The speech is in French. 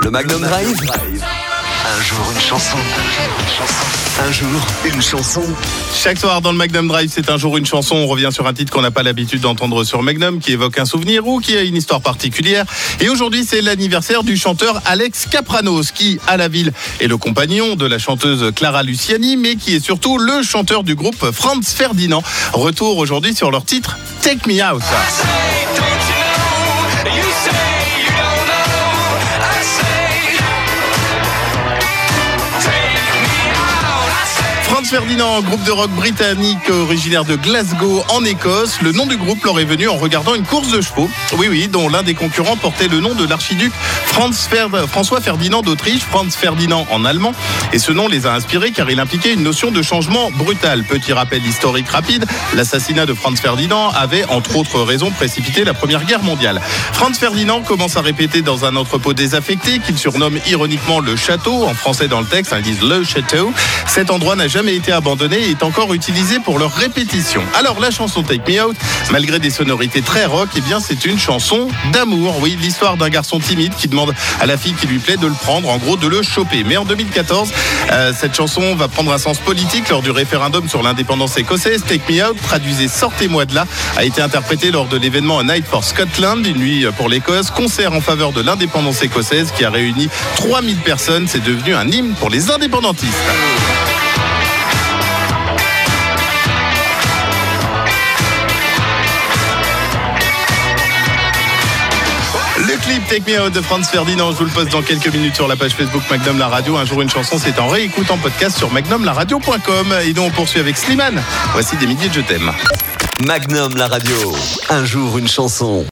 Le Magnum Drive. Un jour une chanson. Un jour une chanson. Chaque soir dans le Magnum Drive, c'est un jour une chanson. On revient sur un titre qu'on n'a pas l'habitude d'entendre sur Magnum, qui évoque un souvenir ou qui a une histoire particulière. Et aujourd'hui, c'est l'anniversaire du chanteur Alex Capranos, qui, à la ville, est le compagnon de la chanteuse Clara Luciani, mais qui est surtout le chanteur du groupe Franz Ferdinand. Retour aujourd'hui sur leur titre Take Me Out. Franz Ferdinand, groupe de rock britannique originaire de Glasgow en Écosse. Le nom du groupe leur est venu en regardant une course de chevaux. Oui, oui, dont l'un des concurrents portait le nom de l'archiduc Fer- François Ferdinand d'Autriche, Franz Ferdinand en allemand. Et ce nom les a inspirés car il impliquait une notion de changement brutal. Petit rappel historique rapide, l'assassinat de Franz Ferdinand avait, entre autres raisons, précipité la Première Guerre mondiale. Franz Ferdinand commence à répéter dans un entrepôt désaffecté qu'il surnomme ironiquement le château. En français dans le texte, ils disent le château. Cet endroit n'a jamais abandonné et est encore utilisé pour leur répétition. Alors la chanson Take Me Out, malgré des sonorités très rock, eh bien c'est une chanson d'amour. Oui, l'histoire d'un garçon timide qui demande à la fille qui lui plaît de le prendre, en gros de le choper. Mais en 2014, euh, cette chanson va prendre un sens politique lors du référendum sur l'indépendance écossaise. Take Me Out, traduisez Sortez-moi de là, a été interprété lors de l'événement Night for Scotland, une nuit pour l'Écosse, concert en faveur de l'indépendance écossaise qui a réuni 3000 personnes. C'est devenu un hymne pour les indépendantistes. Clip Take Me Out de Franz Ferdinand, je vous le poste dans quelques minutes sur la page Facebook Magnum La Radio. Un jour une chanson, c'est en réécoute en podcast sur magnumlaradio.com. Et nous on poursuit avec Slimane. Voici des milliers de je t'aime. Magnum la radio. Un jour une chanson.